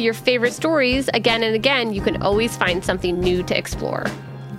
your favorite stories again and again, you can always find something new to explore.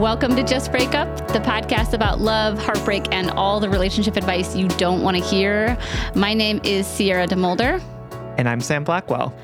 Welcome to Just Break Up, the podcast about love, heartbreak, and all the relationship advice you don't want to hear. My name is Sierra DeMulder. And I'm Sam Blackwell.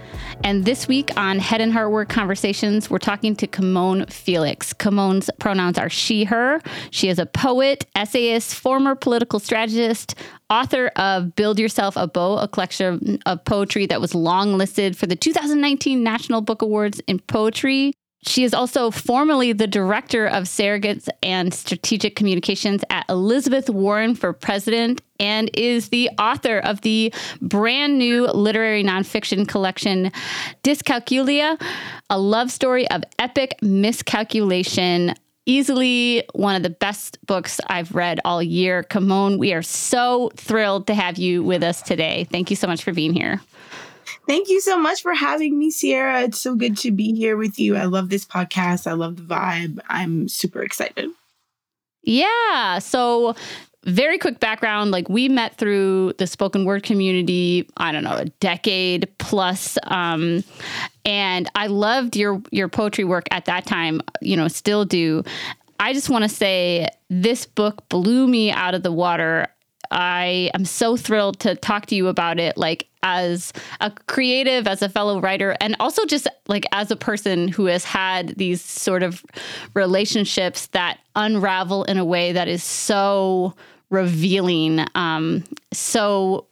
And this week on Head and Heart Work Conversations, we're talking to Camonghne Felix. Camonghne's pronouns are she, her. She is a poet, essayist, former political strategist, author of Build Yourself a Boat, a collection of poetry that was long listed for the 2019 National Book Awards in Poetry. She is also formerly the director of surrogates and strategic communications at Elizabeth Warren for President and is the author of the brand new literary nonfiction collection, Dyscalculia, a love story of epic miscalculation. Easily one of the best books I've read all year. Camonghne, we are so thrilled to have you with us today. Thank you so much for being here. Thank you so much for having me, Sierra. It's so good to be here with you. I love this podcast. I love the vibe. I'm super excited. Yeah. So, very quick background like we met through the spoken word community i don't know a decade plus um, and i loved your your poetry work at that time you know still do i just want to say this book blew me out of the water I am so thrilled to talk to you about it, like as a creative, as a fellow writer, and also just like as a person who has had these sort of relationships that unravel in a way that is so revealing. Um, so,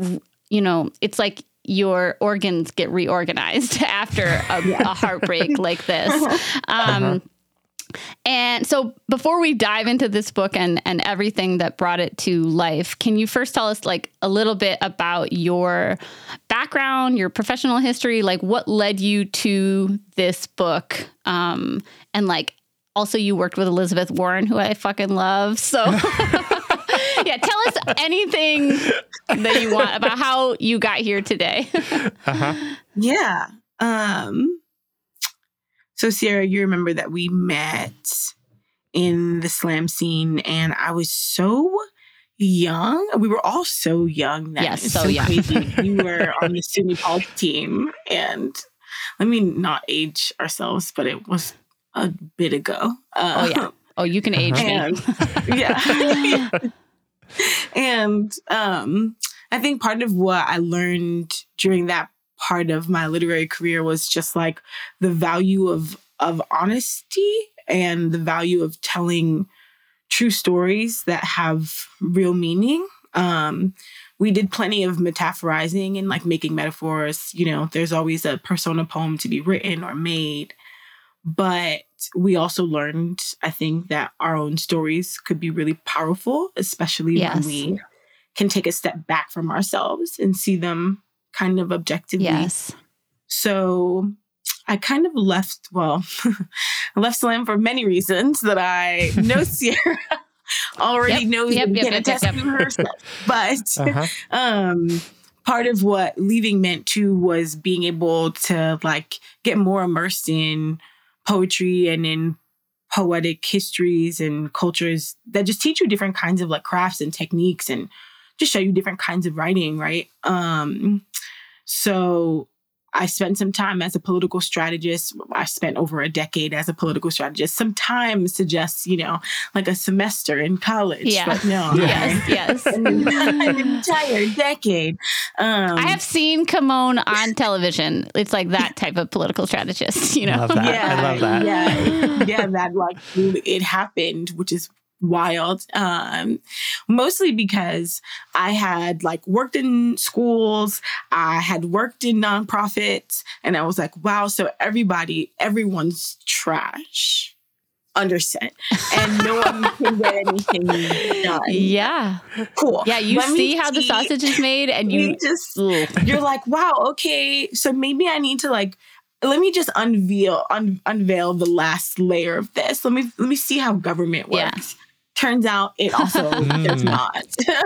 you know, it's like your organs get reorganized after a, yeah. a heartbreak like this. Um, uh-huh. And so before we dive into this book and and everything that brought it to life, can you first tell us like a little bit about your background, your professional history, like what led you to this book? Um and like also you worked with Elizabeth Warren who I fucking love. So yeah, tell us anything that you want about how you got here today. uh-huh. Yeah. Um so, Sierra, you remember that we met in the slam scene, and I was so young. We were all so young then. Yes, so, so young. Crazy. we were on the SUNY Paul team, and let me not age ourselves, but it was a bit ago. Uh, oh yeah. Oh, you can age and, me. yeah. and um, I think part of what I learned during that part of my literary career was just like the value of of honesty and the value of telling true stories that have real meaning. Um, we did plenty of metaphorizing and like making metaphors. You know, there's always a persona poem to be written or made. But we also learned, I think, that our own stories could be really powerful, especially yes. when we can take a step back from ourselves and see them kind of objectively. Yes. So I kind of left, well, I left Slam for many reasons that I know Sierra already Yep, knows yep, and yep, can yep, attest yep, to herself. But Uh-huh. um part of what leaving meant too was being able to like get more immersed in poetry and in poetic histories and cultures that just teach you different kinds of like crafts and techniques and just show you different kinds of writing right um so I spent some time as a political strategist. I spent over a decade as a political strategist. Sometimes suggests, you know, like a semester in college. Yeah. But no. Yes, yes. An, an entire decade. Um, I have seen Camonghne on television. It's like that type of political strategist, you know? Love that. I love that. Yeah, yeah, that like it happened, which is wild. Um, mostly because I had like worked in schools, I had worked in nonprofits, and I was like, wow, so everybody, everyone's trash. under Understand, and no one can get anything done. Yeah. Cool. Yeah, you Let see how the sausage is made and you you just Ugh. you're like, wow, okay, so maybe I need to like let me just unveil un- unveil the last layer of this. Let me let me see how government Yeah. works. Turns out it also does Mm. not.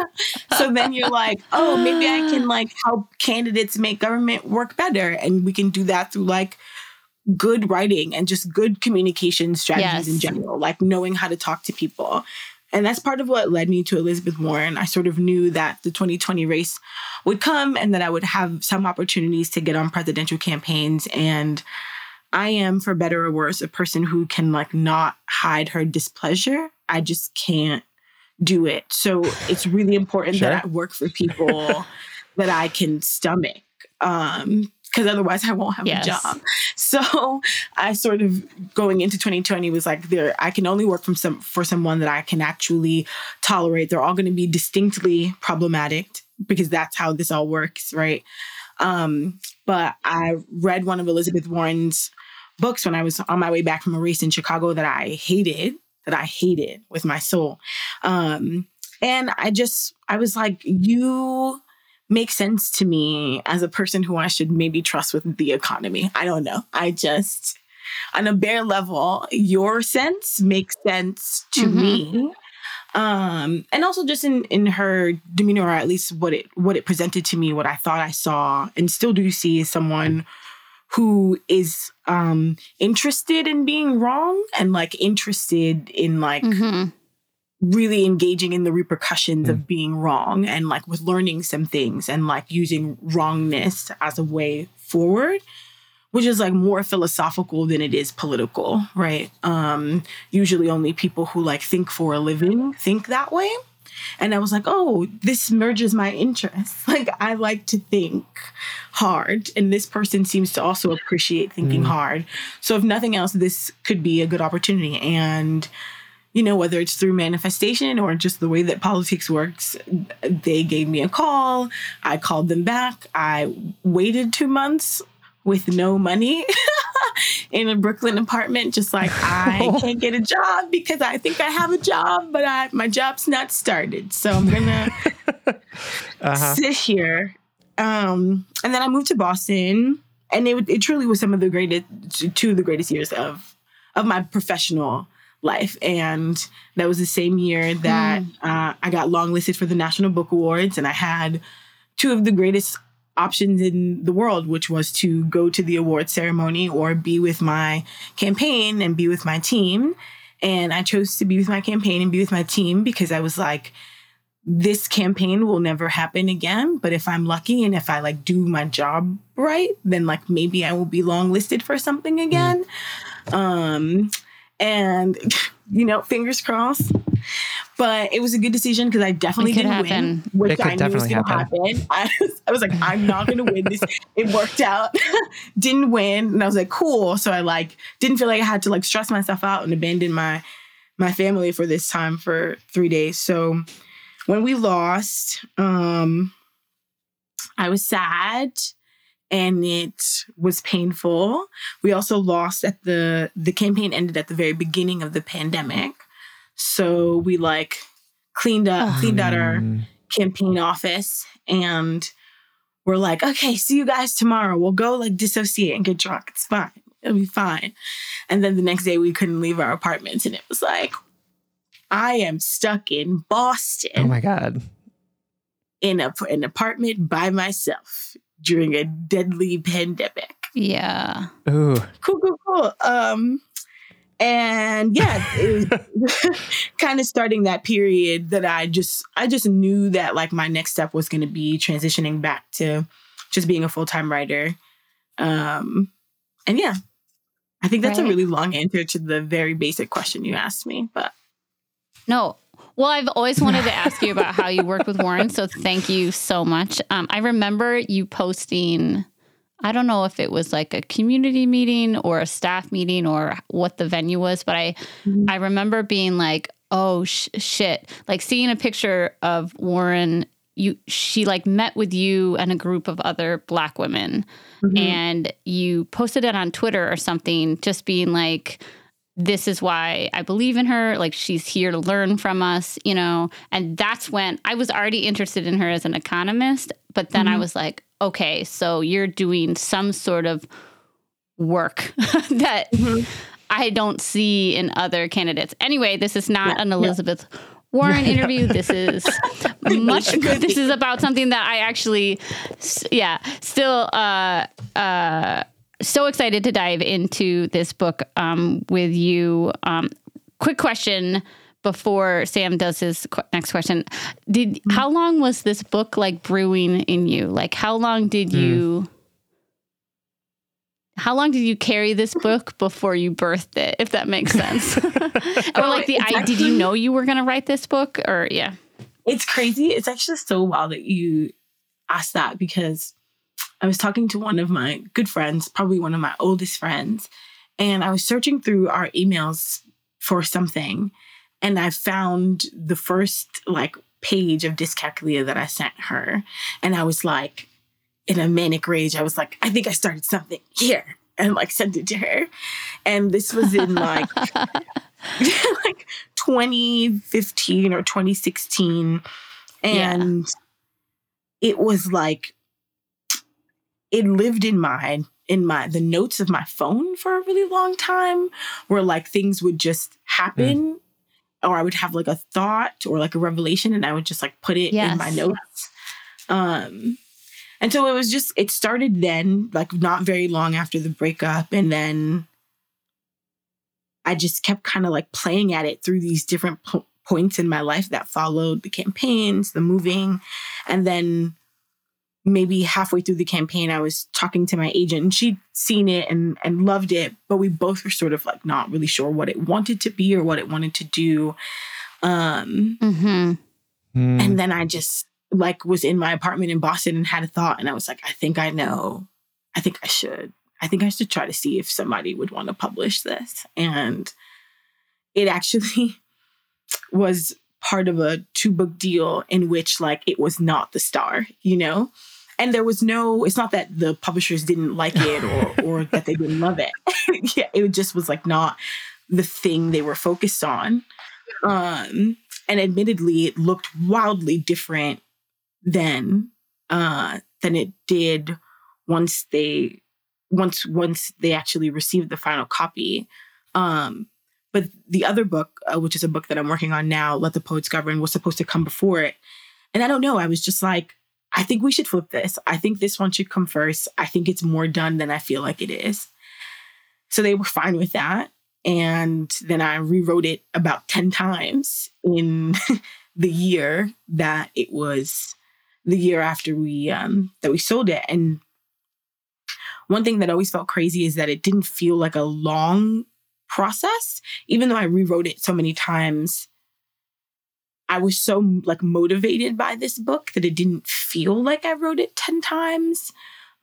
so then you're like, oh, maybe I can like help candidates make government work better, and we can do that through like good writing and just good communication strategies in general, like knowing how to talk to people. And that's part of what led me to Elizabeth Warren. I sort of knew that the 2020 race would come and that I would have some opportunities to get on presidential campaigns. And I am, for better or worse, a person who can like not hide her displeasure. I just can't do it. So it's really important Sure. that I work for people that I can stomach. Um, because otherwise I won't have Yes. a job. So I sort of going into 2020 was like there I can only work from some for someone that I can actually tolerate. They're all going to be distinctly problematic because that's how this all works, right? Um, but I read one of Elizabeth Warren's books when I was on my way back from a race in Chicago that I hated, that I hated with my soul. Um, and I just I was like, you make sense to me as a person who I should maybe trust with the economy. I don't know. I just, on a bare level, your sense makes sense to Mhm. me. Um, and also just in in her demeanor, or at least what it what it presented to me, what I thought I saw and still do see is someone who is um interested in being wrong and like interested in like Mhm. Really engaging in the repercussions of being wrong and like with learning some things and like using wrongness as a way forward which is like more philosophical than it is political right? Um usually only people who like think for a living think that way. And i was like oh this merges my interests. Like i like to think hard and this person seems to also appreciate thinking hard. So if nothing else this could be a good opportunity. And you know, whether it's through manifestation or just the way that politics works, they gave me a call. I called them back. I waited two months with no money in a Brooklyn apartment, just like I can't get a job because I think I have a job, but I, my job's not started. So I'm gonna Uh-huh. sit here. Um, and then I moved to Boston, and it, it truly was some of the greatest, two of the greatest years of of my professional life. And that was the same year that uh, I got longlisted for the National Book Awards, and I had two of the greatest options in the world, which was to go to the award ceremony or be with my campaign and be with my team. And I chose to be with my campaign and be with my team because I was like, this campaign will never happen again. But if I'm lucky and if I like do my job right, then like maybe I will be longlisted for something again. Um, and you know, fingers crossed. But it was a good decision because I definitely didn't happen. win, which It could I knew was going to happen. I was, I was like, I'm not going to win this. It worked out. didn't win, and I was like, cool. So I like didn't feel like I had to like stress myself out and abandon my my family for this time for three days. So when we lost, um, I was sad and it was painful. We also lost at the the campaign ended at the very beginning of the pandemic. So we like cleaned up, Ugh. cleaned out our campaign office and we're like, okay, see you guys tomorrow. We'll go like dissociate and get drunk. It's fine. it'll be fine. And then the next day we couldn't leave our apartments and it was like, I am stuck in Boston. Oh my God. In a, an apartment by myself during a deadly pandemic. Yeah. Ooh. Cool, cool, cool. Um, and yeah, kind of starting that period that I just I just knew that like my next step was going to be transitioning back to just being a full time writer. Um, and yeah, I think that's right. a really long answer to the very basic question you asked me, but no. Well, I've always wanted to ask you about how you work with Warren, so thank you so much. Um, I remember you posting I don't know if it was like a community meeting or a staff meeting or what the venue was, but I mm-hmm. I remember being like, "Oh sh- shit." Like seeing a picture of Warren you she like met with you and a group of other black women mm-hmm. and you posted it on Twitter or something just being like this is why I believe in her. Like she's here to learn from us, you know. And that's when I was already interested in her as an economist, but then mm-hmm. I was like, okay, so you're doing some sort of work that mm-hmm. I don't see in other candidates. Anyway, this is not yeah, an Elizabeth yeah. Warren interview. This is much. this is about something that I actually, yeah, still. Uh, uh, so excited to dive into this book um, with you. Um, quick question before Sam does his qu- next question. Did mm. how long was this book like brewing in you? Like how long did mm. you how long did you carry this book before you birthed it, if that makes sense? or like the I did you know you were gonna write this book? Or yeah. It's crazy. It's actually so wild that you asked that because I was talking to one of my good friends, probably one of my oldest friends, and I was searching through our emails for something and I found the first like page of dyscalculia that I sent her. And I was like, in a manic rage, I was like, I think I started something here and like sent it to her. And this was in like like 2015 or 2016. And yeah. it was like it lived in my in my the notes of my phone for a really long time where like things would just happen mm or I would have like a thought or like a revelation and I would just like put it yes. in my notes. Um and so it was just it started then like not very long after the breakup and then I just kept kind of like playing at it through these different po- points in my life that followed the campaigns, the moving and then maybe halfway through the campaign, I was talking to my agent and she'd seen it and, and loved it, but we both were sort of like not really sure what it wanted to be or what it wanted to do. Um, mm-hmm. mm. And then I just like was in my apartment in Boston and had a thought, and I was like, I think I know. I think I should. I think I should try to see if somebody would want to publish this. And it actually was part of a two book deal in which like it was not the star, you know? And there was no it's not that the publishers didn't like it or or that they didn't love it. Yeah it just was like not the thing they were focused on. Um and admittedly it looked wildly different then uh than it did once they once once they actually received the final copy. Um but the other book uh, which is a book that i'm working on now let the poets govern was supposed to come before it. And i don't know i was just like I think we should flip this. I think this one should come first. I think it's more done than I feel like it is. So they were fine with that. And then I rewrote it about 10 times in the year that it was the year after we um that we sold it. And one thing that always felt crazy is that it didn't feel like a long process, even though I rewrote it so many times I was so like motivated by this book that it didn't feel like I wrote it 10 times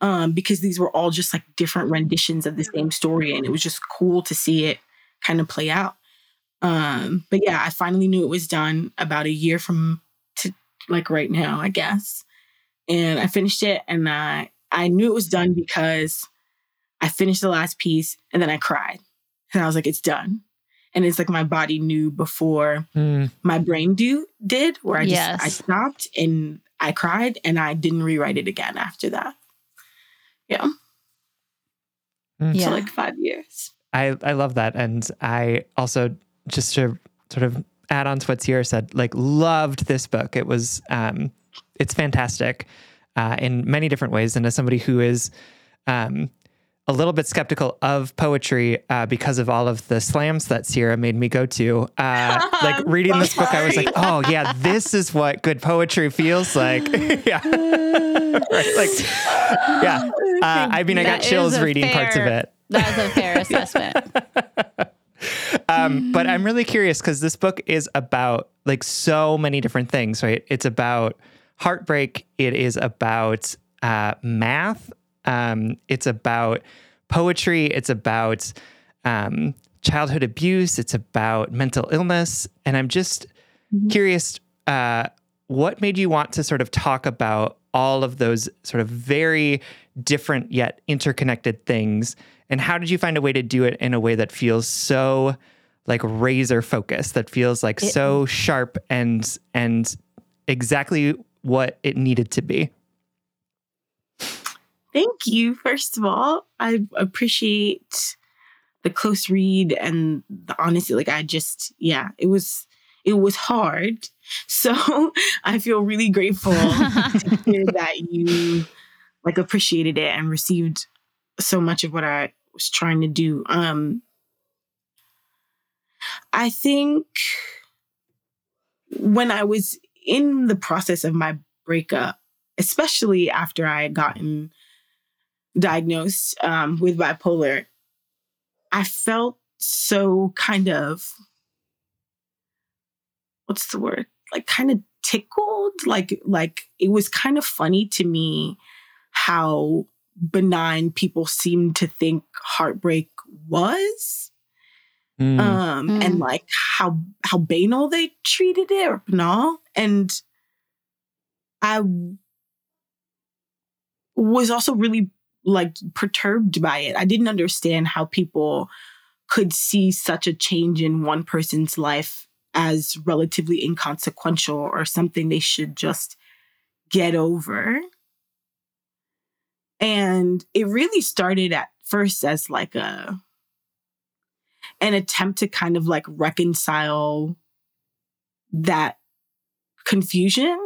um, because these were all just like different renditions of the same story. And it was just cool to see it kind of play out. Um, but yeah, I finally knew it was done about a year from to like right now, I guess. And I finished it and I, I knew it was done because I finished the last piece and then I cried. And I was like, it's done and it's like my body knew before mm. my brain do did where i just yes. i stopped and i cried and i didn't rewrite it again after that yeah mm. yeah. like five years. I, I love that. And I also, just to sort of add on to what Sierra said, like loved this book. It was, um, it's fantastic uh, in many different ways. And as somebody who is um, a little bit skeptical of poetry uh, because of all of the slams that Sierra made me go to. Uh, like reading so this book, sorry. I was like, oh yeah, this is what good poetry feels like. yeah, right. Like, yeah. Uh, I mean, I got chills reading fair, parts of it. That's a fair assessment. um, but I'm really curious because this book is about like so many different things, right? It's about heartbreak. It is about uh, math. Um, it's about poetry. It's about um, childhood abuse. It's about mental illness. And I'm just mm-hmm. curious uh, what made you want to sort of talk about all of those sort of very different yet interconnected things? And how did you find a way to do it in a way that feels so like razor focused, that feels like it, so sharp and and exactly what it needed to be? Thank you. First of all, I appreciate the close read and the honesty. Like I just, yeah, it was it was hard. So I feel really grateful to hear that you like appreciated it and received so much of what I was trying to do. Um I think when I was in the process of my breakup, especially after I had gotten diagnosed um, with bipolar, I felt so kind of what's the word? Like kind of tickled. Like like it was kind of funny to me how benign people seemed to think heartbreak was. Mm. Um, mm. and like how how banal they treated it or banal. And I was also really like perturbed by it. I didn't understand how people could see such a change in one person's life as relatively inconsequential or something they should just get over. And it really started at first as like a an attempt to kind of like reconcile that confusion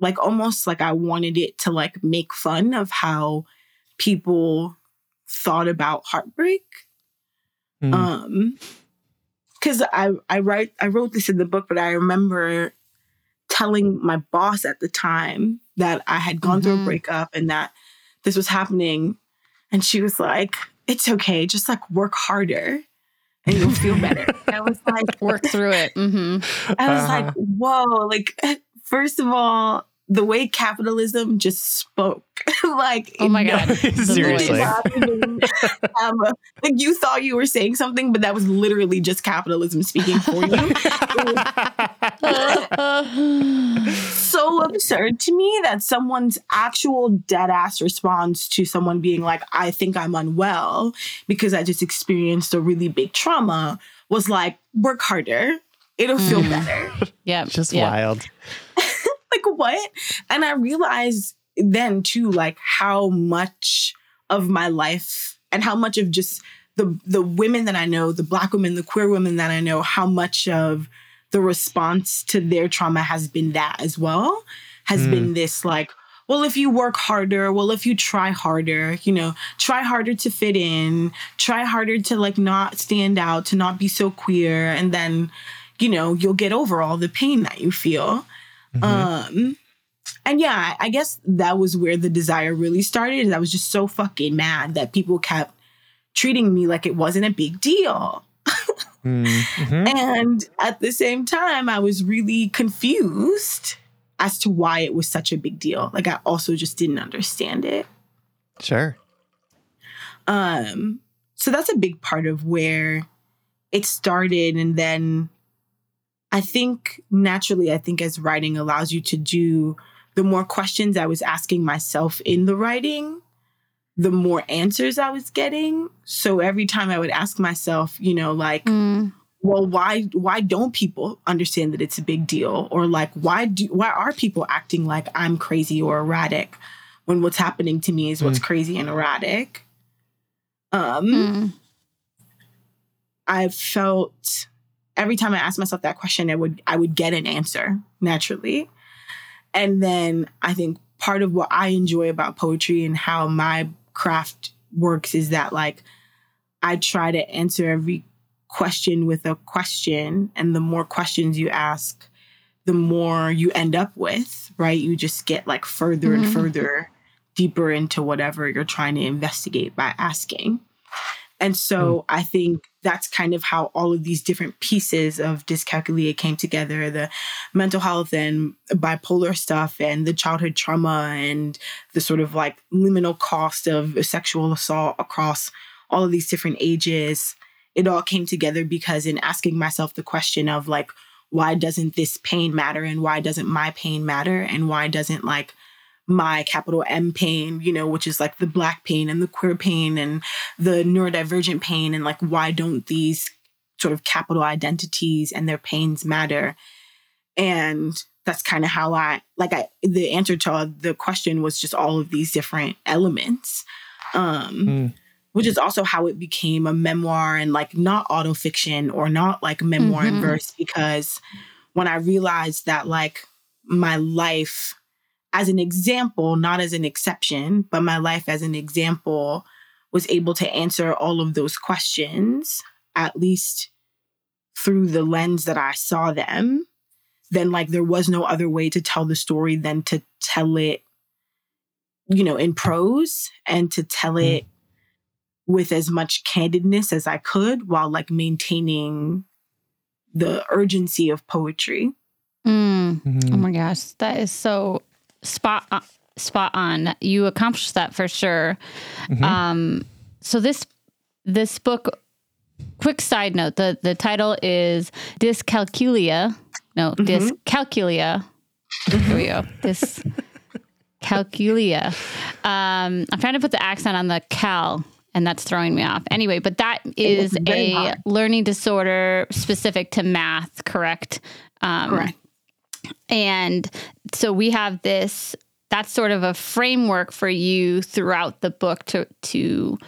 like almost like I wanted it to like make fun of how people thought about heartbreak. Mm. Um because I I write I wrote this in the book, but I remember telling my boss at the time that I had gone mm-hmm. through a mm-hmm. breakup and that this was happening. And she was like, It's okay, just like work harder and you'll feel better. I was like, work through it. Mm-hmm. I was uh-huh. like, whoa, like first of all, the way capitalism just spoke. like, oh my god, seriously. um, like you thought you were saying something, but that was literally just capitalism speaking for you. so absurd to me that someone's actual dead ass response to someone being like, "I think I'm unwell because I just experienced a really big trauma," was like, "Work harder." It'll feel mm. better. Yeah. Just yep. wild like, what? And I realized then too, like how much of my life and how much of just the the women that I know, the black women, the queer women that I know, how much of the response to their trauma has been that as well. Has mm. been this like, well, if you work harder, well, if you try harder, you know, try harder to fit in, try harder to like not stand out, to not be so queer, and then, you know, you'll get over all the pain that you feel. Mm-hmm. Um, and yeah, I guess that was where the desire really started. I was just so fucking mad that people kept treating me like it wasn't a big deal. mm-hmm. And at the same time, I was really confused as to why it was such a big deal. Like I also just didn't understand it. Sure. Um so that's a big part of where it started and then I think naturally, I think as writing allows you to do the more questions I was asking myself in the writing, the more answers I was getting. So every time I would ask myself, you know, like, mm. well, why why don't people understand that it's a big deal? Or like why do why are people acting like I'm crazy or erratic when what's happening to me is what's mm. crazy and erratic? Um, mm. I felt every time I asked myself that question, I would I would get an answer naturally. And then I think part of what I enjoy about poetry and how my craft works is that like I try to answer every question with a question and the more questions you ask the more you end up with, right? You just get like further mm-hmm. and further deeper into whatever you're trying to investigate by asking. And so mm. I think that's kind of how all of these different pieces of dyscalculia came together the mental health and bipolar stuff and the childhood trauma and the sort of like liminal cost of sexual assault across all of these different ages. It all came together because in asking myself the question of like, why doesn't this pain matter and why doesn't my pain matter and why doesn't like my capital M pain, you know, which is like the black pain and the queer pain and the neurodivergent pain. And like, why don't these sort of capital identities and their pains matter? And that's kind of how I, like, I, the answer to the question was just all of these different elements. Um, mm. Which is also how it became a memoir and like not autofiction or not like memoir mm-hmm. in verse, because when I realized that like my life as an example, not as an exception, but my life as an example was able to answer all of those questions, at least through the lens that I saw them, then like there was no other way to tell the story than to tell it, you know, in prose and to tell mm. it with as much candidness as I could while like maintaining the urgency of poetry. Mm. Mm-hmm. Oh my gosh, that is so spot uh, spot on. You accomplished that for sure. Mm-hmm. Um, so this this book. Quick side note: the the title is Dyscalculia. No, mm-hmm. Dyscalculia. Here we go. Dyscalculia. Um, I'm trying to put the accent on the cal and that's throwing me off. Anyway, but that is a hard. learning disorder specific to math, correct? Um, correct. And so we have this that's sort of a framework for you throughout the book to to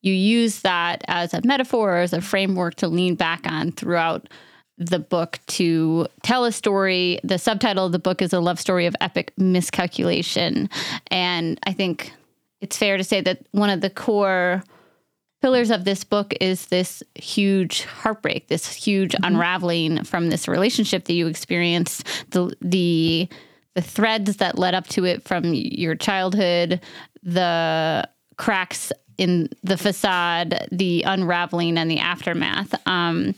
you use that as a metaphor or as a framework to lean back on throughout the book to tell a story. The subtitle of the book is a love story of epic miscalculation. And I think it's fair to say that one of the core pillars of this book is this huge heartbreak, this huge mm-hmm. unraveling from this relationship that you experienced, the the the threads that led up to it from your childhood, the cracks in the facade, the unraveling, and the aftermath. Um,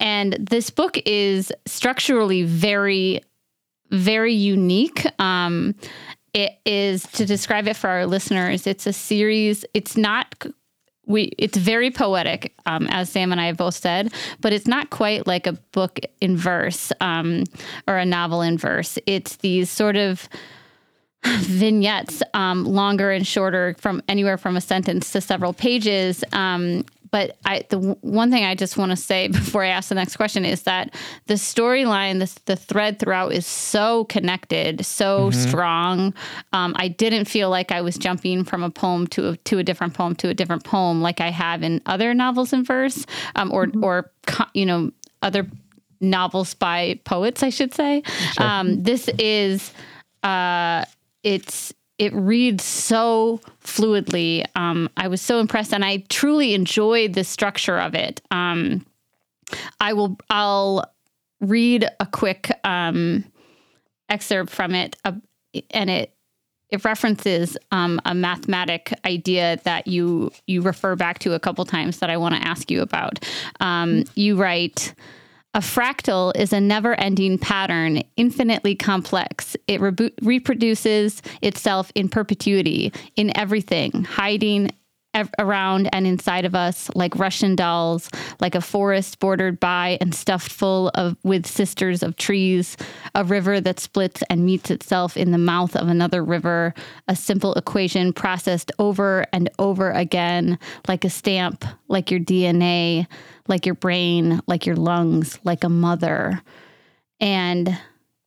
and this book is structurally very, very unique. Um, it is to describe it for our listeners. It's a series. It's not we it's very poetic, um, as Sam and I have both said, but it's not quite like a book in verse um, or a novel in verse. It's these sort of vignettes, um, longer and shorter, from anywhere from a sentence to several pages, um, but I, the one thing I just want to say before I ask the next question is that the storyline, the, the thread throughout is so connected, so mm-hmm. strong. Um, I didn't feel like I was jumping from a poem to a, to a different poem to a different poem like I have in other novels in verse, um, or mm-hmm. or you know other novels by poets, I should say. Sure. Um, this is uh, it's it reads so fluidly. Um, I was so impressed, and I truly enjoyed the structure of it. Um, I will. I'll read a quick um, excerpt from it, uh, and it it references um, a mathematic idea that you you refer back to a couple times that I want to ask you about. Um, you write. A fractal is a never ending pattern, infinitely complex. It re- reproduces itself in perpetuity, in everything, hiding around and inside of us like Russian dolls, like a forest bordered by and stuffed full of with sisters of trees, a river that splits and meets itself in the mouth of another river, a simple equation processed over and over again, like a stamp, like your DNA, like your brain, like your lungs, like a mother. And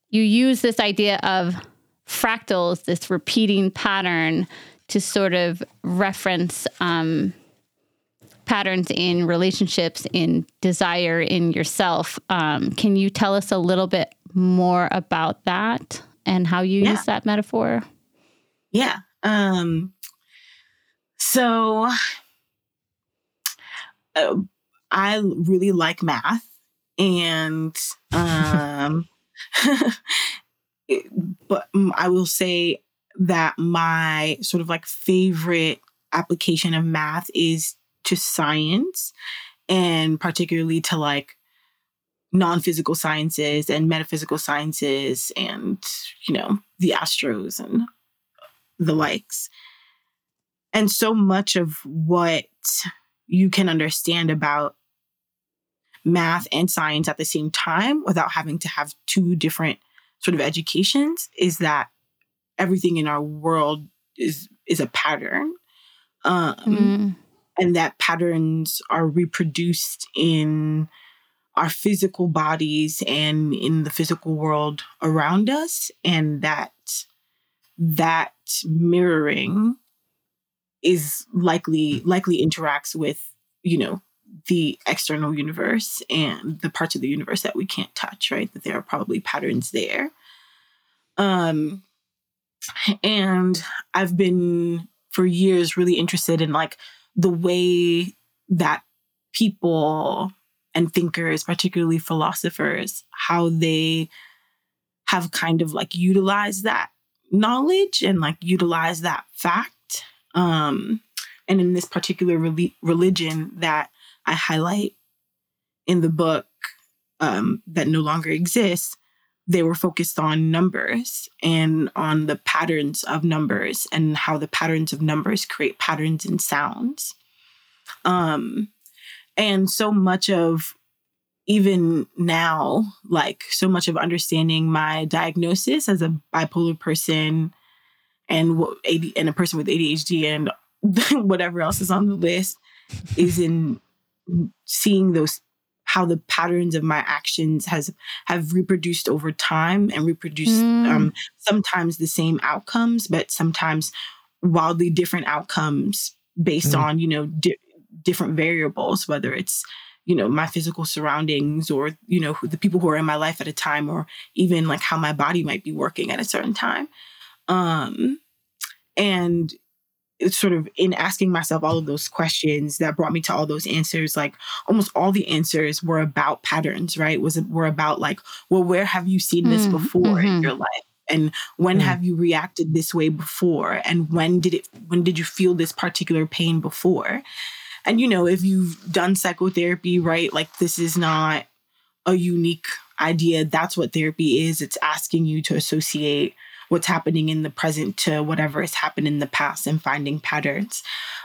you use this idea of fractals, this repeating pattern to sort of reference um, patterns in relationships, in desire, in yourself. Um, can you tell us a little bit more about that and how you yeah. use that metaphor? Yeah. Um, so uh, I really like math and um but I will say that my sort of like favorite application of math is to science and particularly to like non-physical sciences and metaphysical sciences and you know the astros and the likes. And so much of what you can understand about math and science at the same time without having to have two different sort of educations is that everything in our world is is a pattern um, mm. and that patterns are reproduced in our physical bodies and in the physical world around us and that that mirroring is likely likely interacts with you know the external universe and the parts of the universe that we can't touch right that there are probably patterns there um and i've been for years really interested in like the way that people and thinkers particularly philosophers how they have kind of like utilized that knowledge and like utilized that fact. Um, and in this particular re- religion that I highlight in the book um, that no longer exists, they were focused on numbers and on the patterns of numbers and how the patterns of numbers create patterns in sounds. Um, and so much of even now, like so much of understanding my diagnosis as a bipolar person and what AD, and a person with ADHD and whatever else is on the list is in seeing those how the patterns of my actions has have reproduced over time and reproduced mm. um, sometimes the same outcomes but sometimes wildly different outcomes based mm. on you know di- different variables whether it's you know my physical surroundings or you know the people who are in my life at a time or even like how my body might be working at a certain time um, and sort of in asking myself all of those questions that brought me to all those answers like almost all the answers were about patterns right? Was were about like well where have you seen this mm, before mm-hmm. in your life? And when mm. have you reacted this way before? And when did it when did you feel this particular pain before? And you know if you've done psychotherapy right like this is not a unique idea. That's what therapy is. It's asking you to associate what's happening in the present to whatever has happened in the past and finding patterns.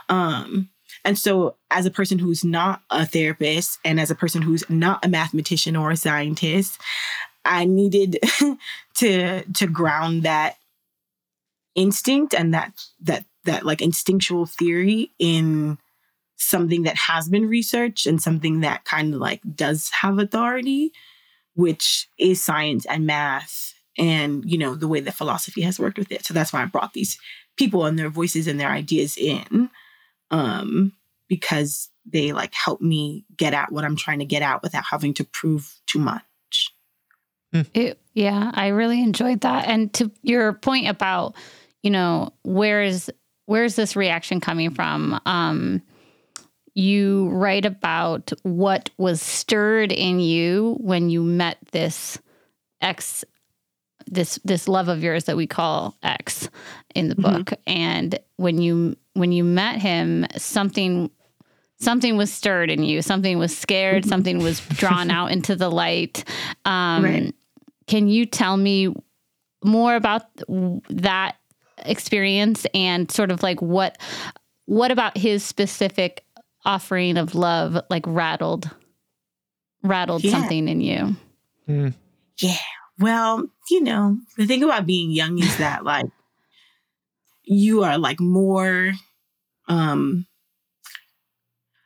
Um, and so, as a person who's not a therapist and as a person who's not a mathematician or a scientist, I needed to to ground that instinct and that that that like instinctual theory in something that has been researched and something that kind of like does have authority, which is science and math and you know the way that philosophy has worked with it. So that's why i brought these people and their voices and their ideas in um because they like help me get at what i'm trying to get at without having to prove too much. Hmm. it, yeah i really enjoyed that. And to your point about you know where is where is this reaction coming from? Um you write about what was stirred in you when you met this ex this this love of yours that we call X in the book. Mm-hmm. And when you when you met him, something something was stirred in you. Something was scared. Mm-hmm. Something was drawn out into the light. Um, right. Can you tell me more about that experience and sort of like what what about his specific offering of love like rattled rattled yeah. something in you? Mm. Yeah. Well, you know, the thing about being young is that like you are like more um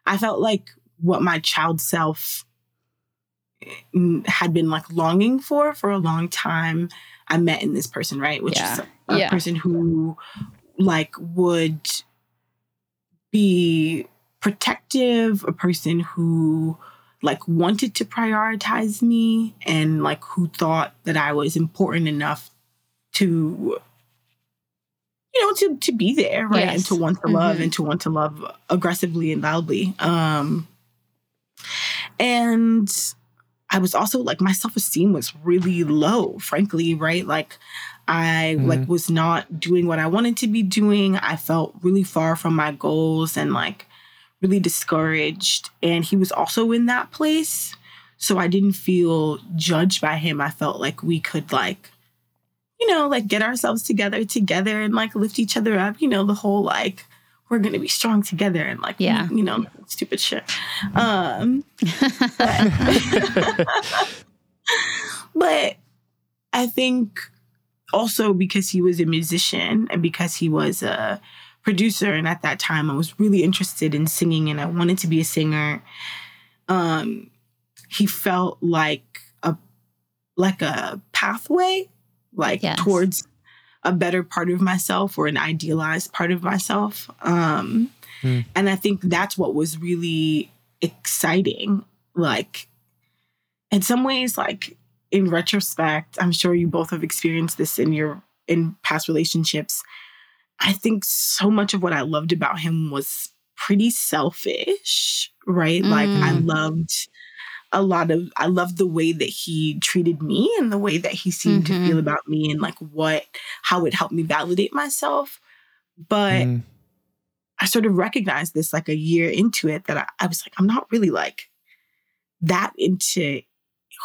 I felt like what my child self mm, had been like longing for for a long time I met in this person, right? Which yeah. is a, a yeah. person who like would be protective, a person who like wanted to prioritize me and like who thought that I was important enough to you know to to be there right yes. and to want to love mm-hmm. and to want to love aggressively and loudly um and I was also like my self-esteem was really low frankly right like I mm-hmm. like was not doing what I wanted to be doing I felt really far from my goals and like really discouraged. And he was also in that place. So I didn't feel judged by him. I felt like we could like, you know, like get ourselves together together and like lift each other up, you know, the whole like we're gonna be strong together and like yeah. you know, stupid shit. Um but, but I think also because he was a musician and because he was a producer and at that time I was really interested in singing and I wanted to be a singer. Um he felt like a like a pathway like yes. towards a better part of myself or an idealized part of myself. Um mm. and I think that's what was really exciting like in some ways like in retrospect, I'm sure you both have experienced this in your in past relationships I think so much of what I loved about him was pretty selfish, right? Mm. Like I mm. loved a lot of I loved the way that he treated me and the way that he seemed mm-hmm. to feel mm-hmm. about me and like what how it helped me validate myself. But mm. I sort of recognized this like a year into it that I, I was like, I'm not really like that into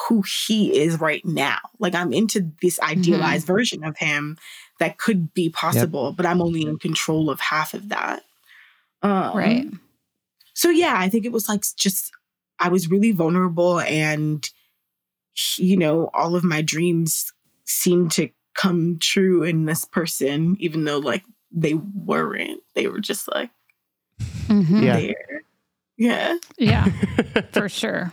who he is right now. Like I'm into this idealized mm-hmm. version of him that could be possible, yep. but I'm only in control of half of that. Um, right. So yeah, I think it was like just I was really vulnerable, and you know, all of my dreams seemed to come true in this person, even though like they weren't. They were just like mm-hmm. yeah. there. Yeah. Yeah. for sure.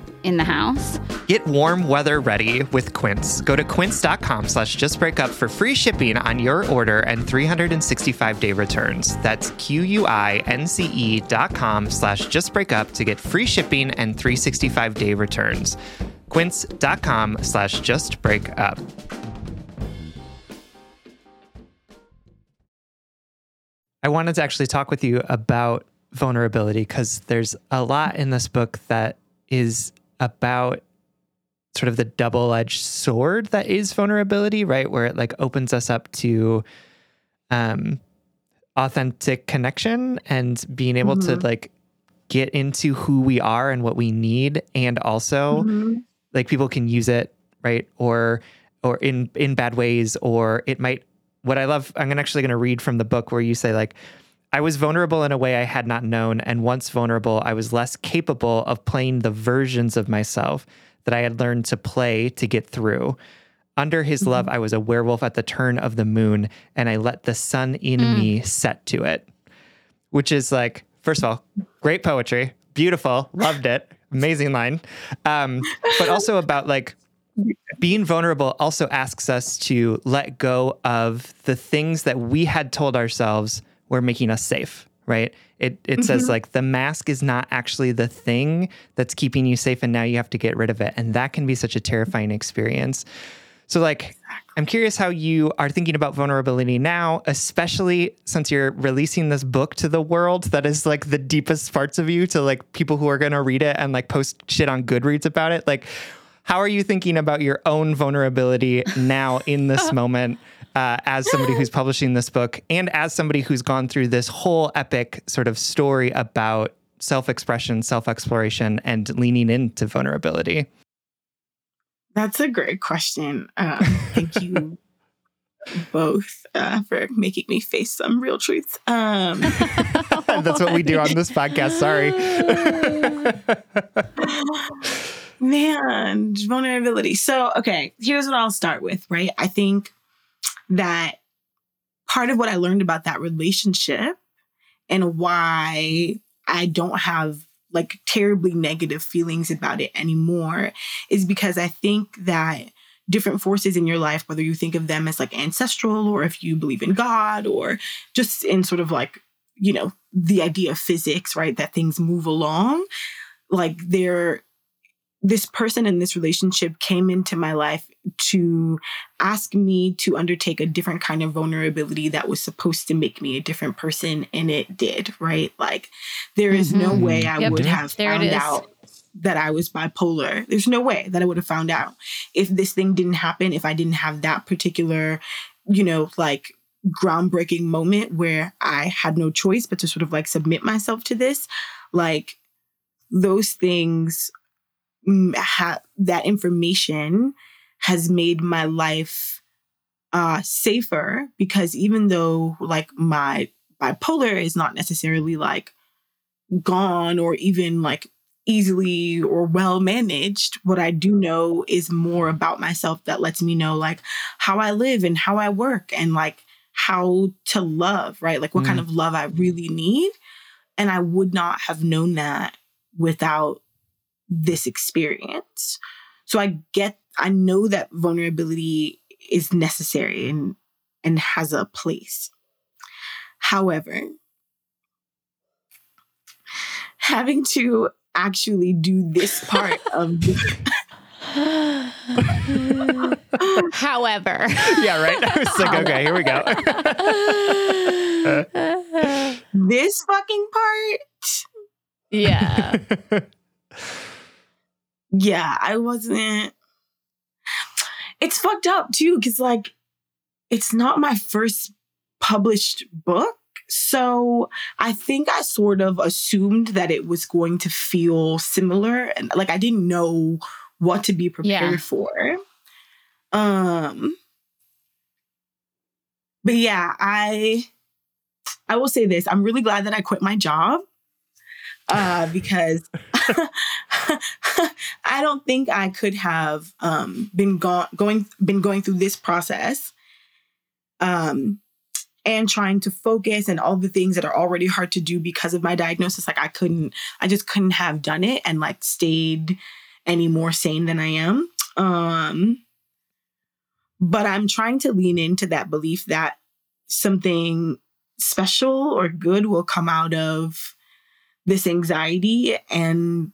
in the house. Get warm weather ready with Quince. Go to quince.com slash justbreakup for free shipping on your order and 365-day returns. That's Q-U-I-N-C-E dot com slash justbreakup to get free shipping and 365-day returns. quince.com slash justbreakup. I wanted to actually talk with you about vulnerability because there's a lot in this book that is about sort of the double-edged sword that is vulnerability, right? Where it like opens us up to um authentic connection and being able mm-hmm. to like get into who we are and what we need and also mm-hmm. like people can use it, right? Or or in in bad ways or it might what I love I'm actually going to read from the book where you say like I was vulnerable in a way I had not known, and once vulnerable, I was less capable of playing the versions of myself that I had learned to play to get through. Under his mm-hmm. love, I was a werewolf at the turn of the moon, and I let the sun in mm. me set to it. Which is like, first of all, great poetry, beautiful, loved it, amazing line. Um, but also about like being vulnerable also asks us to let go of the things that we had told ourselves were making us safe, right? It it mm-hmm. says like the mask is not actually the thing that's keeping you safe and now you have to get rid of it. And that can be such a terrifying experience. So like I'm curious how you are thinking about vulnerability now, especially since you're releasing this book to the world that is like the deepest parts of you to like people who are going to read it and like post shit on Goodreads about it. Like how are you thinking about your own vulnerability now in this moment? Uh, as somebody who's publishing this book and as somebody who's gone through this whole epic sort of story about self expression, self exploration, and leaning into vulnerability? That's a great question. Um, thank you both uh, for making me face some real truths. Um, That's what we do on this podcast. Sorry. Man, vulnerability. So, okay, here's what I'll start with, right? I think that part of what I learned about that relationship and why I don't have like terribly negative feelings about it anymore is because I think that different forces in your life, whether you think of them as like ancestral or if you believe in God or just in sort of like, you know, the idea of physics, right? That things move along, like they're this person in this relationship came into my life to ask me to undertake a different kind of vulnerability that was supposed to make me a different person and it did right like there is mm-hmm. no way i yep. would have there found out that i was bipolar there's no way that i would have found out if this thing didn't happen if i didn't have that particular you know like groundbreaking moment where i had no choice but to sort of like submit myself to this like those things ha- that information has made my life uh, safer because even though like my bipolar is not necessarily like gone or even like easily or well managed what i do know is more about myself that lets me know like how i live and how i work and like how to love right like what mm. kind of love i really need and i would not have known that without this experience. So I get, I know that vulnerability is necessary and, and has a place. However, having to actually do this part of the However. Yeah, right. I was like, okay, here we go. this fucking part. Yeah. yeah, I wasn't. It's fucked up too, because like it's not my first published book. So I think I sort of assumed that it was going to feel similar. And like I didn't know what to be prepared Yeah. for. Um but yeah, I I will say this. I'm really glad that I quit my job. Uh, because I don't think I could have um, been go- going been going through this process um, and trying to focus and all the things that are already hard to do because of my diagnosis. Like I couldn't, I just couldn't have done it and like stayed any more sane than I am. Um, but I'm trying to lean into that belief that something special or good will come out of this anxiety and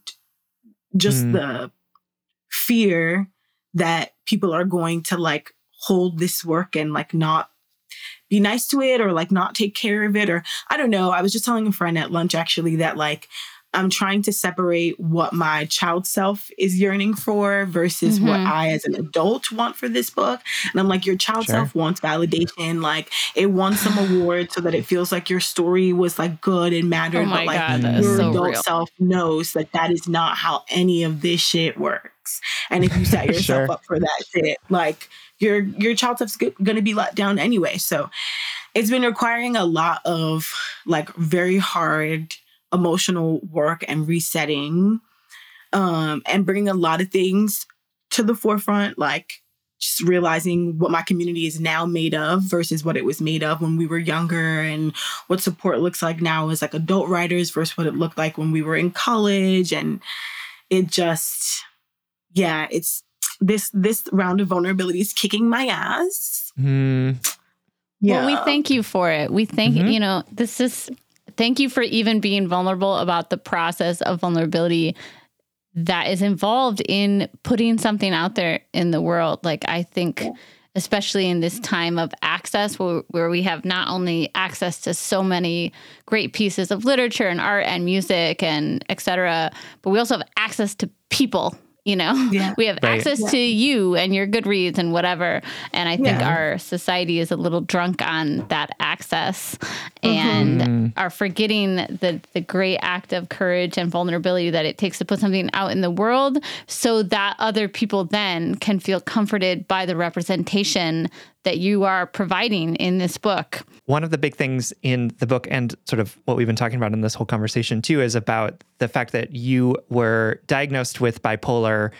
just Mm. the fear that people are going to like hold this work and like not be nice to it or like not take care of it or I don't know. I was just telling a friend at lunch actually that like I'm trying to separate what my child self is yearning for versus what Mhm. I as an adult want for this book. And I'm like, your child Sure. self wants validation, like it wants some award so that it feels like your story was like good and mattered. Oh but like God, your so adult real. self knows that that is not how any of this shit works. And if you set yourself Sure. up for that shit, like your your child self's g- gonna be let down anyway. So it's been requiring a lot of like very hard emotional work and resetting um and bringing a lot of things to the forefront like just realizing what my community is now made of versus what it was made of when we were younger and what support looks like now as like adult writers versus what it looked like when we were in college and it just yeah it's this this round of vulnerability is kicking my ass Yeah, Well, we thank you for it. We thank Mhm. you know, this is thank you for even being vulnerable about the process of vulnerability that is involved in putting something out there in the world. Like I think especially in this time of access where, where we have not only access to so many great pieces of literature and art and music and et cetera, but we also have access to people, you know? Yeah. We have Right. access Yeah. to you and your Goodreads and whatever. And I think Yeah. our society is a little drunk on that access and Mhm. are forgetting the the great act of courage and vulnerability that it takes to put something out in the world so that other people then can feel comforted by the representation that you are providing in this book. One of the big things in the book and sort of what we've been talking about in this whole conversation too is about the fact that you were diagnosed with bipolar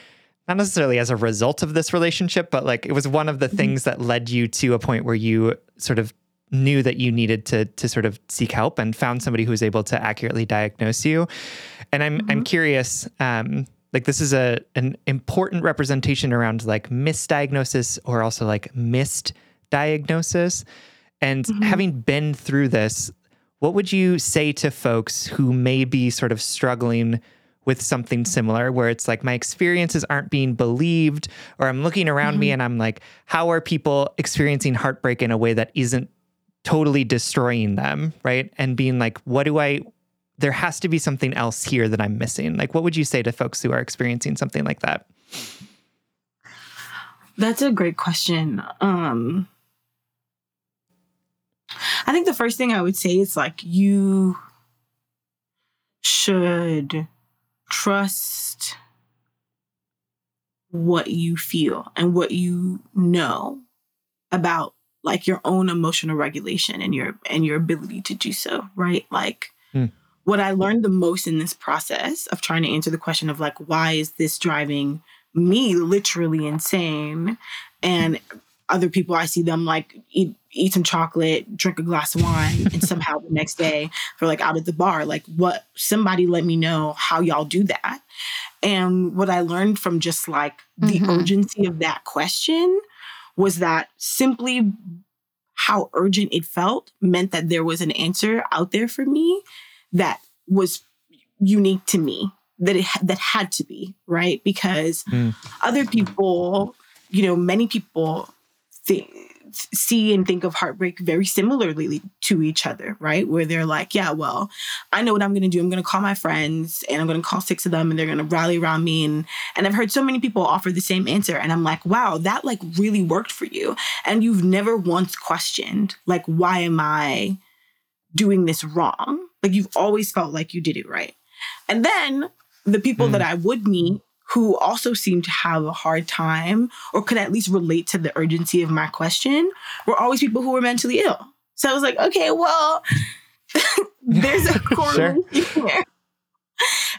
not necessarily as a result of this relationship but like it was one of the things that led you to a point where you sort of knew that you needed to to sort of seek help and found somebody who was able to accurately diagnose you. And i'm i'm curious um like this is a an important representation around like misdiagnosis or also like missed diagnosis. And mm-hmm. having been through this, what would you say to folks who may be sort of struggling with something similar where it's like my experiences aren't being believed or I'm looking around me mm-hmm. and I'm like how are people experiencing heartbreak in a way that isn't totally destroying them, right? And being like what do I there has to be something else here that I'm missing. Like what would you say to folks who are experiencing something like that? That's a great question. Um I think the first thing I would say is like you should trust what you feel and what you know about like your own emotional regulation and your and your ability to do so, right? Like Hmm. What I learned the most in this process of trying to answer the question of like why is this driving me literally insane and other people I see them like eat eat some chocolate, drink a glass of wine, and somehow the next day they're like out at the bar. Like what somebody let me know how y'all do that. And what I learned from just like the Mhm. urgency of that question was that simply how urgent it felt meant that there was an answer out there for me that was unique to me that it that had to be right because Mm. other people you know many people think see and think of heartbreak very similarly to each other, right? Where they're like, yeah, well, I know what I'm going to do. I'm going to call my friends and I'm going to call six of them and they're going to rally around me. And, and I've heard so many people offer the same answer. And I'm like, wow, that like really worked for you. And you've never once questioned, like, why am I doing this wrong? Like, you've always felt like you did it right. And then the people mm. that I would meet who also seemed to have a hard time or could at least relate to the urgency of my question were always people who were mentally ill. So I was like, okay, well, there's a correlation sure. here.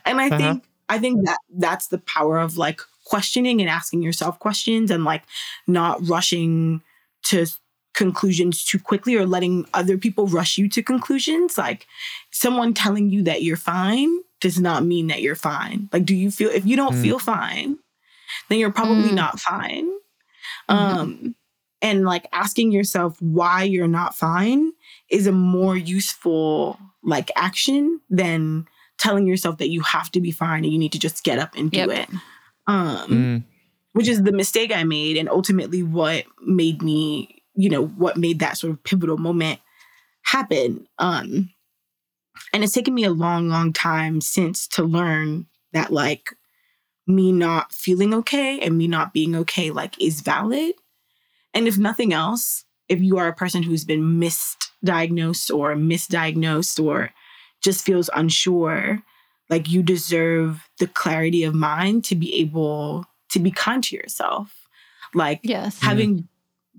And I uh-huh. think I think that that's the power of like questioning and asking yourself questions and like not rushing to conclusions too quickly or letting other people rush you to conclusions. Like someone telling you that you're fine does not mean that you're fine. Like, do you feel, if you don't mm. feel fine, then you're probably mm. not fine. Mm-hmm. Um, and like asking yourself why you're not fine is a more useful like action than telling yourself that you have to be fine and you need to just get up and do yep. it. Um, mm. which is the mistake I made and ultimately what made me, you know, what made that sort of pivotal moment happen. Um, and it's taken me a long, long time since to learn that like me not feeling okay and me not being okay like is valid. And if nothing else, if you are a person who's been misdiagnosed or misdiagnosed or just feels unsure, like you deserve the clarity of mind to be able to be kind to yourself. Like yes. having.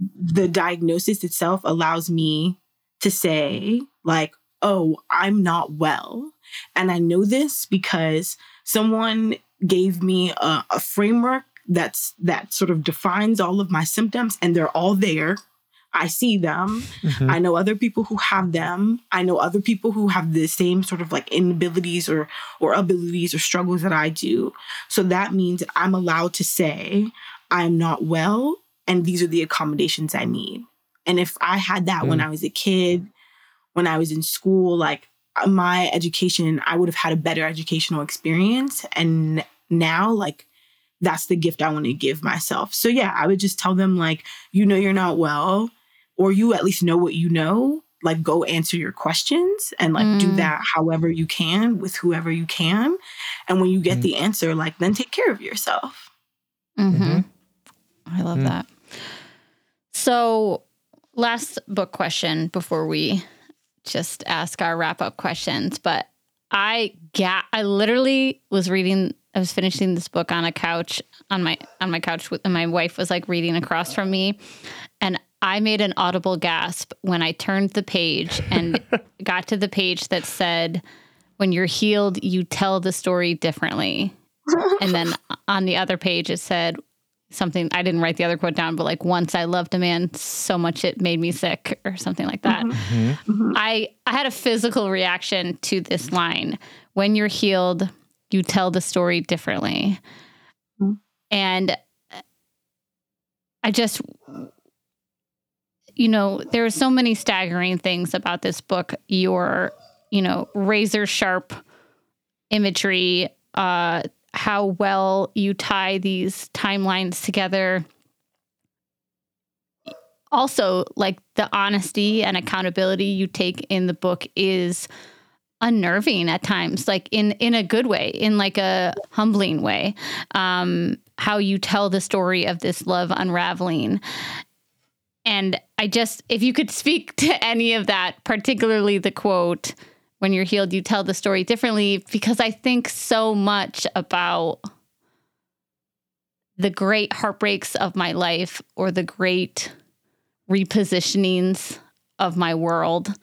The diagnosis itself allows me to say, like, oh, I'm not well. And I know this because someone gave me a, a framework that's that sort of defines all of my symptoms and they're all there. I see them. Mm-hmm. I know other people who have them. I know other people who have the same sort of like inabilities or or abilities or struggles that I do. So that means I'm allowed to say I'm not well and these are the accommodations I need. And if I had that mm. when I was a kid, when I was in school, like uh, my education, I would have had a better educational experience. And now, like, that's the gift I want to give myself. So, yeah, I would just tell them, like, you know, you're not well, or you at least know what you know. Like, go answer your questions and like mm. do that however you can with whoever you can. And when you get mm. the answer, like, then take care of yourself. Mm-hmm. Mm-hmm. I love mm. that. So, last book question before we just ask our wrap up questions. But I got, I literally was reading, I was finishing this book on a couch on my on my couch with and my wife was like reading across from me, and I made an audible gasp when I turned the page and got to the page that said, "When you're healed, you tell the story differently." and then on the other page it said, something I didn't write the other quote down, but like once I loved a man so much it made me sick or something like that. Mm-hmm. Mm-hmm. I I had a physical reaction to this line. When you're healed, you tell the story differently. Mm-hmm. And I just you know, there are so many staggering things about this book. Your, you know, razor sharp imagery, uh, how well you tie these timelines together. Also, like the honesty and accountability you take in the book is unnerving at times, like in in a good way, in like a humbling way. Um, how you tell the story of this love unraveling. And I just, if you could speak to any of that, particularly the quote, when you're healed, you tell the story differently because I think so much about the great heartbreaks of my life or the great repositionings of my world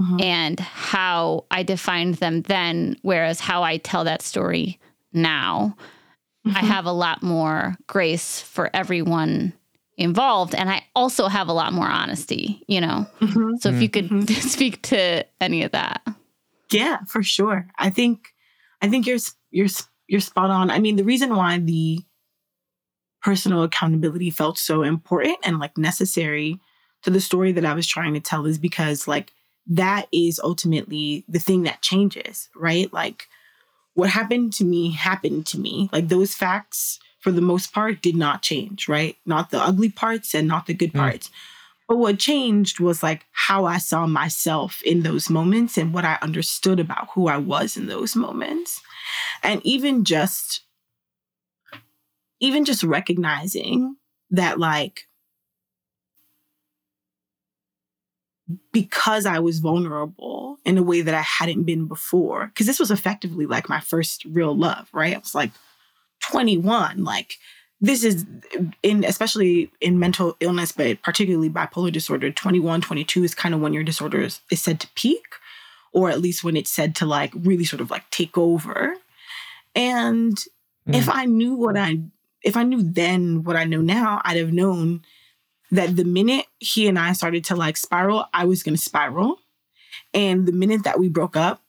mm-hmm. and how I defined them then, whereas how I tell that story now. Mm-hmm. I have a lot more grace for everyone involved and I also have a lot more honesty, you know. Mm-hmm. So if you could mm-hmm. speak to any of that. Yeah, for sure. I think I think you're you're you're spot on. I mean, the reason why the personal accountability felt so important and like necessary to the story that I was trying to tell is because like that is ultimately the thing that changes, right? Like what happened to me happened to me. Like those facts for the most part did not change, right? Not the ugly parts and not the good mm. But what changed was like how I saw myself in those moments and what I understood about who I was in those moments. And even just even just recognizing that like because I was vulnerable in a way that I hadn't been before. Because this was effectively like my first real love, right? I was like 21. Like, this is in especially in mental illness, but particularly bipolar disorder, 21, 22 is kind of when your disorder is, is said to peak, or at least when it's said to like really sort of like take over. And mm. if I knew what I if I knew then what I know now, I'd have known that the minute he and I started to like spiral, I was going to spiral. And the minute that we broke up,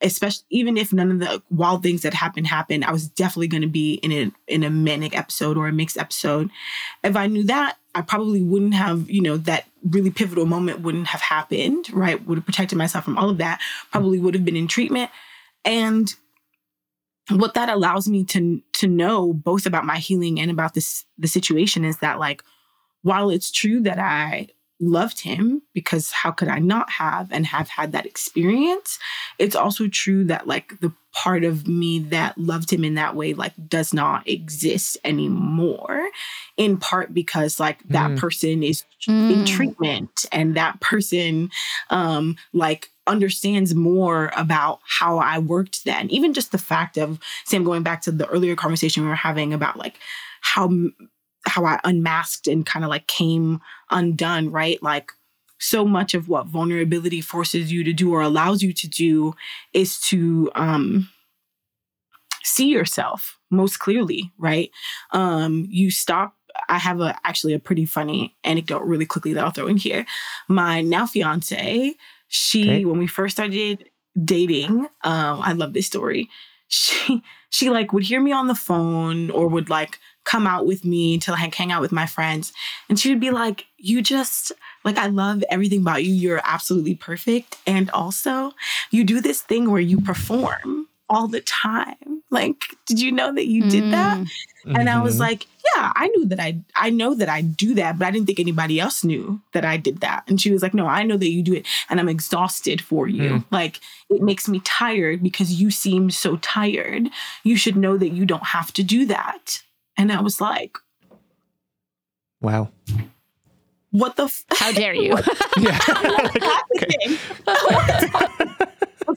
especially even if none of the wild things that happened happened, I was definitely going to be in a in a manic episode or a mixed episode. If I knew that, I probably wouldn't have, you know, that really pivotal moment wouldn't have happened, right? Would have protected myself from all of that. Probably would have been in treatment. And what that allows me to to know both about my healing and about this the situation is that like while it's true that I loved him because how could I not have and have had that experience? It's also true that like the part of me that loved him in that way like does not exist anymore in part because like that mm. person is mm. in treatment and that person um like understands more about how I worked then even just the fact of Sam going back to the earlier conversation we were having about like how how I unmasked and kind of like came undone, right? Like so much of what vulnerability forces you to do or allows you to do is to um see yourself most clearly, right? Um you stop I have a actually a pretty funny anecdote really quickly that I'll throw in here. My now fiance, she okay. when we first started dating, um, I love this story. She she like would hear me on the phone or would like come out with me to like hang out with my friends. And she would be like, You just, like, I love everything about you. You're absolutely perfect. And also, you do this thing where you perform all the time. Like, did you know that you did that? Mm-hmm. And I was mm-hmm. like, yeah, I knew that I I know that I do that, but I didn't think anybody else knew that I did that. And she was like, no, I know that you do it and I'm exhausted for you. Mm. Like it makes me tired because you seem so tired. You should know that you don't have to do that. And I was like, wow. What the? F- How dare you? yeah.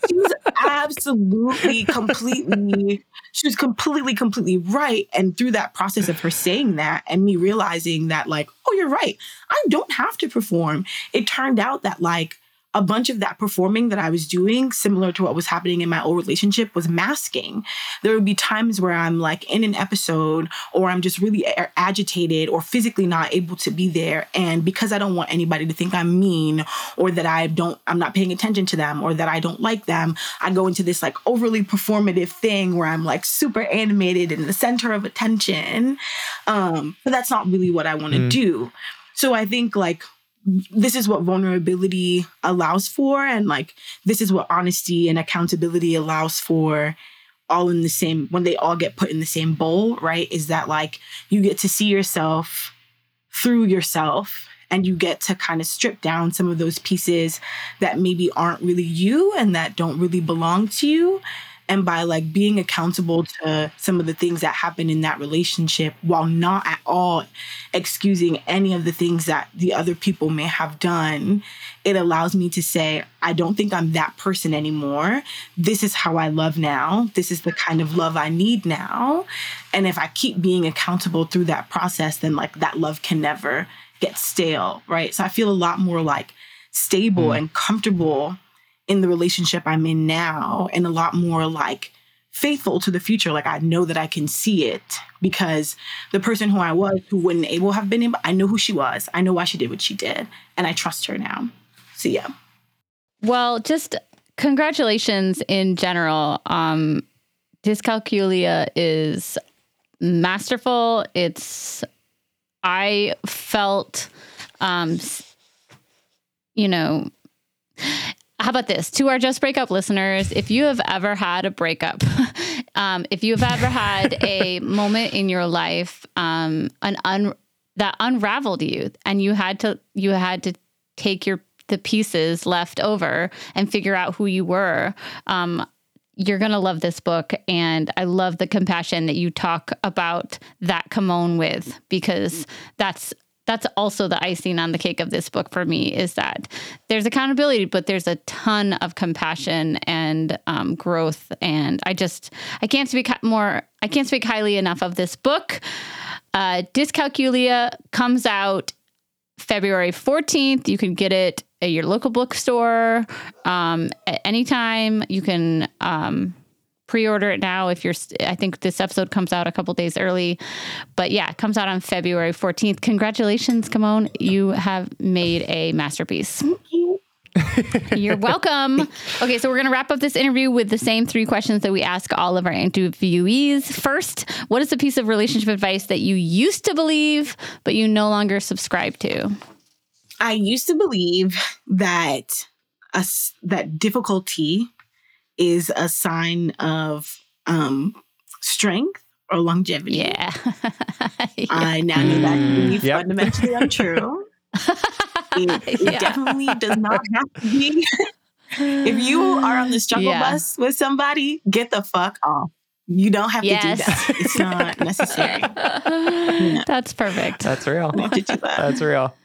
she was absolutely, completely, she was completely, completely right. And through that process of her saying that and me realizing that, like, oh, you're right. I don't have to perform. It turned out that, like, a bunch of that performing that I was doing, similar to what was happening in my old relationship, was masking. There would be times where I'm like in an episode or I'm just really a- agitated or physically not able to be there. And because I don't want anybody to think I'm mean or that I don't, I'm not paying attention to them or that I don't like them, I go into this like overly performative thing where I'm like super animated in the center of attention. Um, but that's not really what I want to mm. do. So I think like this is what vulnerability allows for and like this is what honesty and accountability allows for all in the same when they all get put in the same bowl right? Is that like you get to see yourself through yourself and you get to kind of strip down some of those pieces that maybe aren't really you and that don't really belong to you and by like being accountable to some of the things that happen in that relationship while not at all excusing any of the things that the other people may have done it allows me to say i don't think i'm that person anymore. This is how i love now. This is the kind of love i need now. And if i keep being accountable through that process then like that love can never get stale right? So i feel a lot more like stable mm. and comfortable in the relationship I'm in now and a lot more like faithful to the future. Like I know that I can see it because the person who I was who wouldn't able have been able, I know who she was. I know why she did what she did. And I trust her now. So yeah. Well, just congratulations in general. Um Dyscalculia is masterful. It's I felt um you know how about this? To our just breakup listeners if you have ever had a breakup um, if you've ever had a moment in your life um, an un that unraveled you and you had to you had to take your the pieces left over and figure out who you were um, you're going to love this book. And i love the compassion that you talk about that Camonghne with because that's that's also the icing on the cake of this book for me is that there's accountability but there's a ton of compassion and um, growth and i just i can't speak more i can't speak highly enough of this book uh, Dyscalculia comes out February 14th. You can get it at your local bookstore um, at any time. You can um, pre-order it now if you're. I think this episode comes out a couple days early, but yeah, it comes out on February 14th. Congratulations, Camonghne! You have made a masterpiece. You're welcome. Okay, so we're going to wrap up this interview with the same three questions that we ask all of our interviewees. First, what is a piece of relationship advice that you used to believe, but you no longer subscribe to? I used to believe that a, that difficulty is a sign of um, strength or longevity. Yeah. yeah. I now know that to be yep. fundamentally untrue. It, it yeah. definitely does not have to be. if you are on the struggle yeah. bus with somebody, get the fuck off. You don't have yes. to do that. It's not necessary. Yeah. That's perfect. That's real. that. That's real.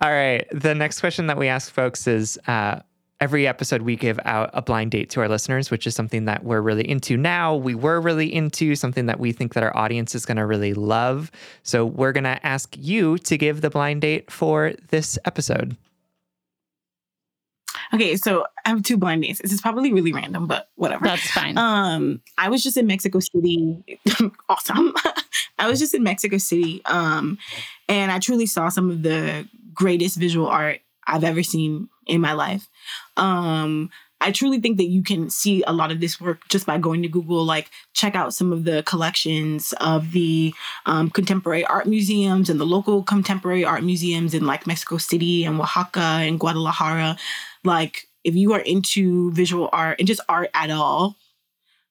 All right. The next question that we ask folks is uh, every episode we give out a blind date to our listeners which is something that we're really into now we were really into something that we think that our audience is going to really love. So we're going to ask you to give the blind date for this episode. Okay so i have two blind dates. This is probably really random but whatever. That's fine. Um i was just in mexico city. Awesome. I was just in mexico city um and i truly saw some of the greatest visual art i've ever seen in my life. Um, I truly think that you can see a lot of this work just by going to Google, like check out some of the collections of the um, contemporary art museums and the local contemporary art museums in like Mexico City and Oaxaca and Guadalajara. Like if you are into visual art and just art at all,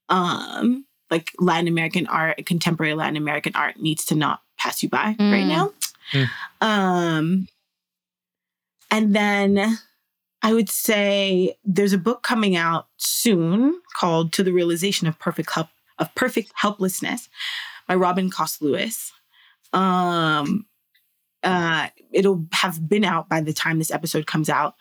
um, like Latin American art, and contemporary Latin American art needs to not pass you by mm. right now. Mm. Um, and then I would say there's a book coming out soon called To the Realization of Perfect Help of Perfect Helplessness by Robin Coste Lewis. Um uh it'll have been out by the time this episode comes out.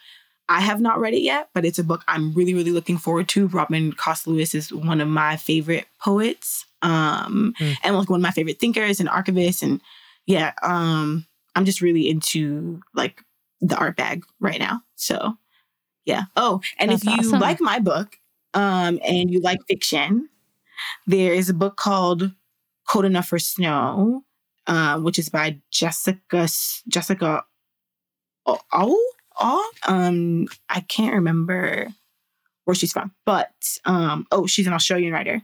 I have not read it yet, but it's a book I'm really, really looking forward to. Robin Coste Lewis is one of my favorite poets, um, mm. and like one of my favorite thinkers and archivists. And yeah, um, I'm just really into like the art bag right now. So yeah. Oh, and That's if you awesome. like my book, um, and you like fiction, there is a book called Cold Enough for Snow, uh, which is by Jessica Jessica Oh, oh, um, I can't remember where she's from, but um, oh, she's an Australian writer,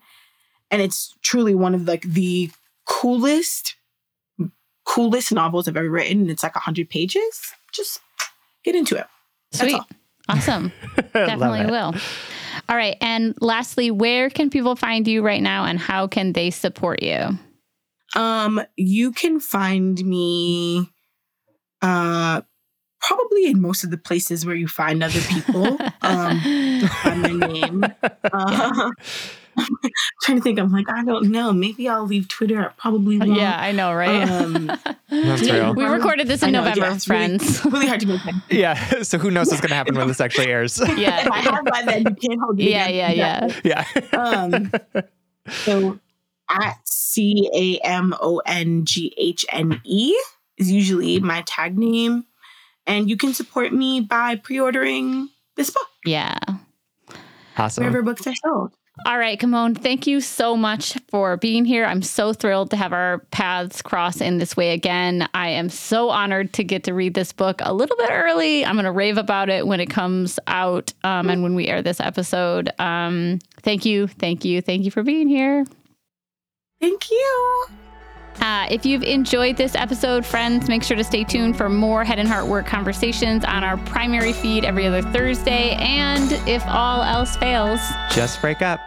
and it's truly one of like the coolest, coolest novels I've ever written. It's like hundred pages. Just get into it. Sweet. Awesome. Definitely will. All right. And lastly, where can people find you right now and how can they support you? Um, you can find me uh probably in most of the places where you find other people. um by my name. Uh, trying to think. I'm like, I don't know. Maybe I'll leave Twitter. I probably won't. Yeah, I know, right? Um, That's real. We recorded this in know, November, yeah, friends. Really, really, hard to make sense. Yeah. So who knows what's going to happen when this actually airs? Yeah. if I have by then, you can't hold me. Yeah, yeah, yeah, yeah. Um. So at C A M O N G H N E is usually my tag name, and you can support me by pre-ordering this book. Yeah. Awesome. Wherever books are sold. All right, Camonghne, thank you so much for being here. I'm so thrilled to have our paths cross in this way again. I am so honored to get to read this book a little bit early. I'm going to rave about it when it comes out um, and when we air this episode. Um, thank you, thank you, thank you for being here. Thank you. Uh, if you've enjoyed this episode, friends, make sure to stay tuned for more Head and Heart Work conversations on our primary feed every other Thursday. And if all else fails, just break up.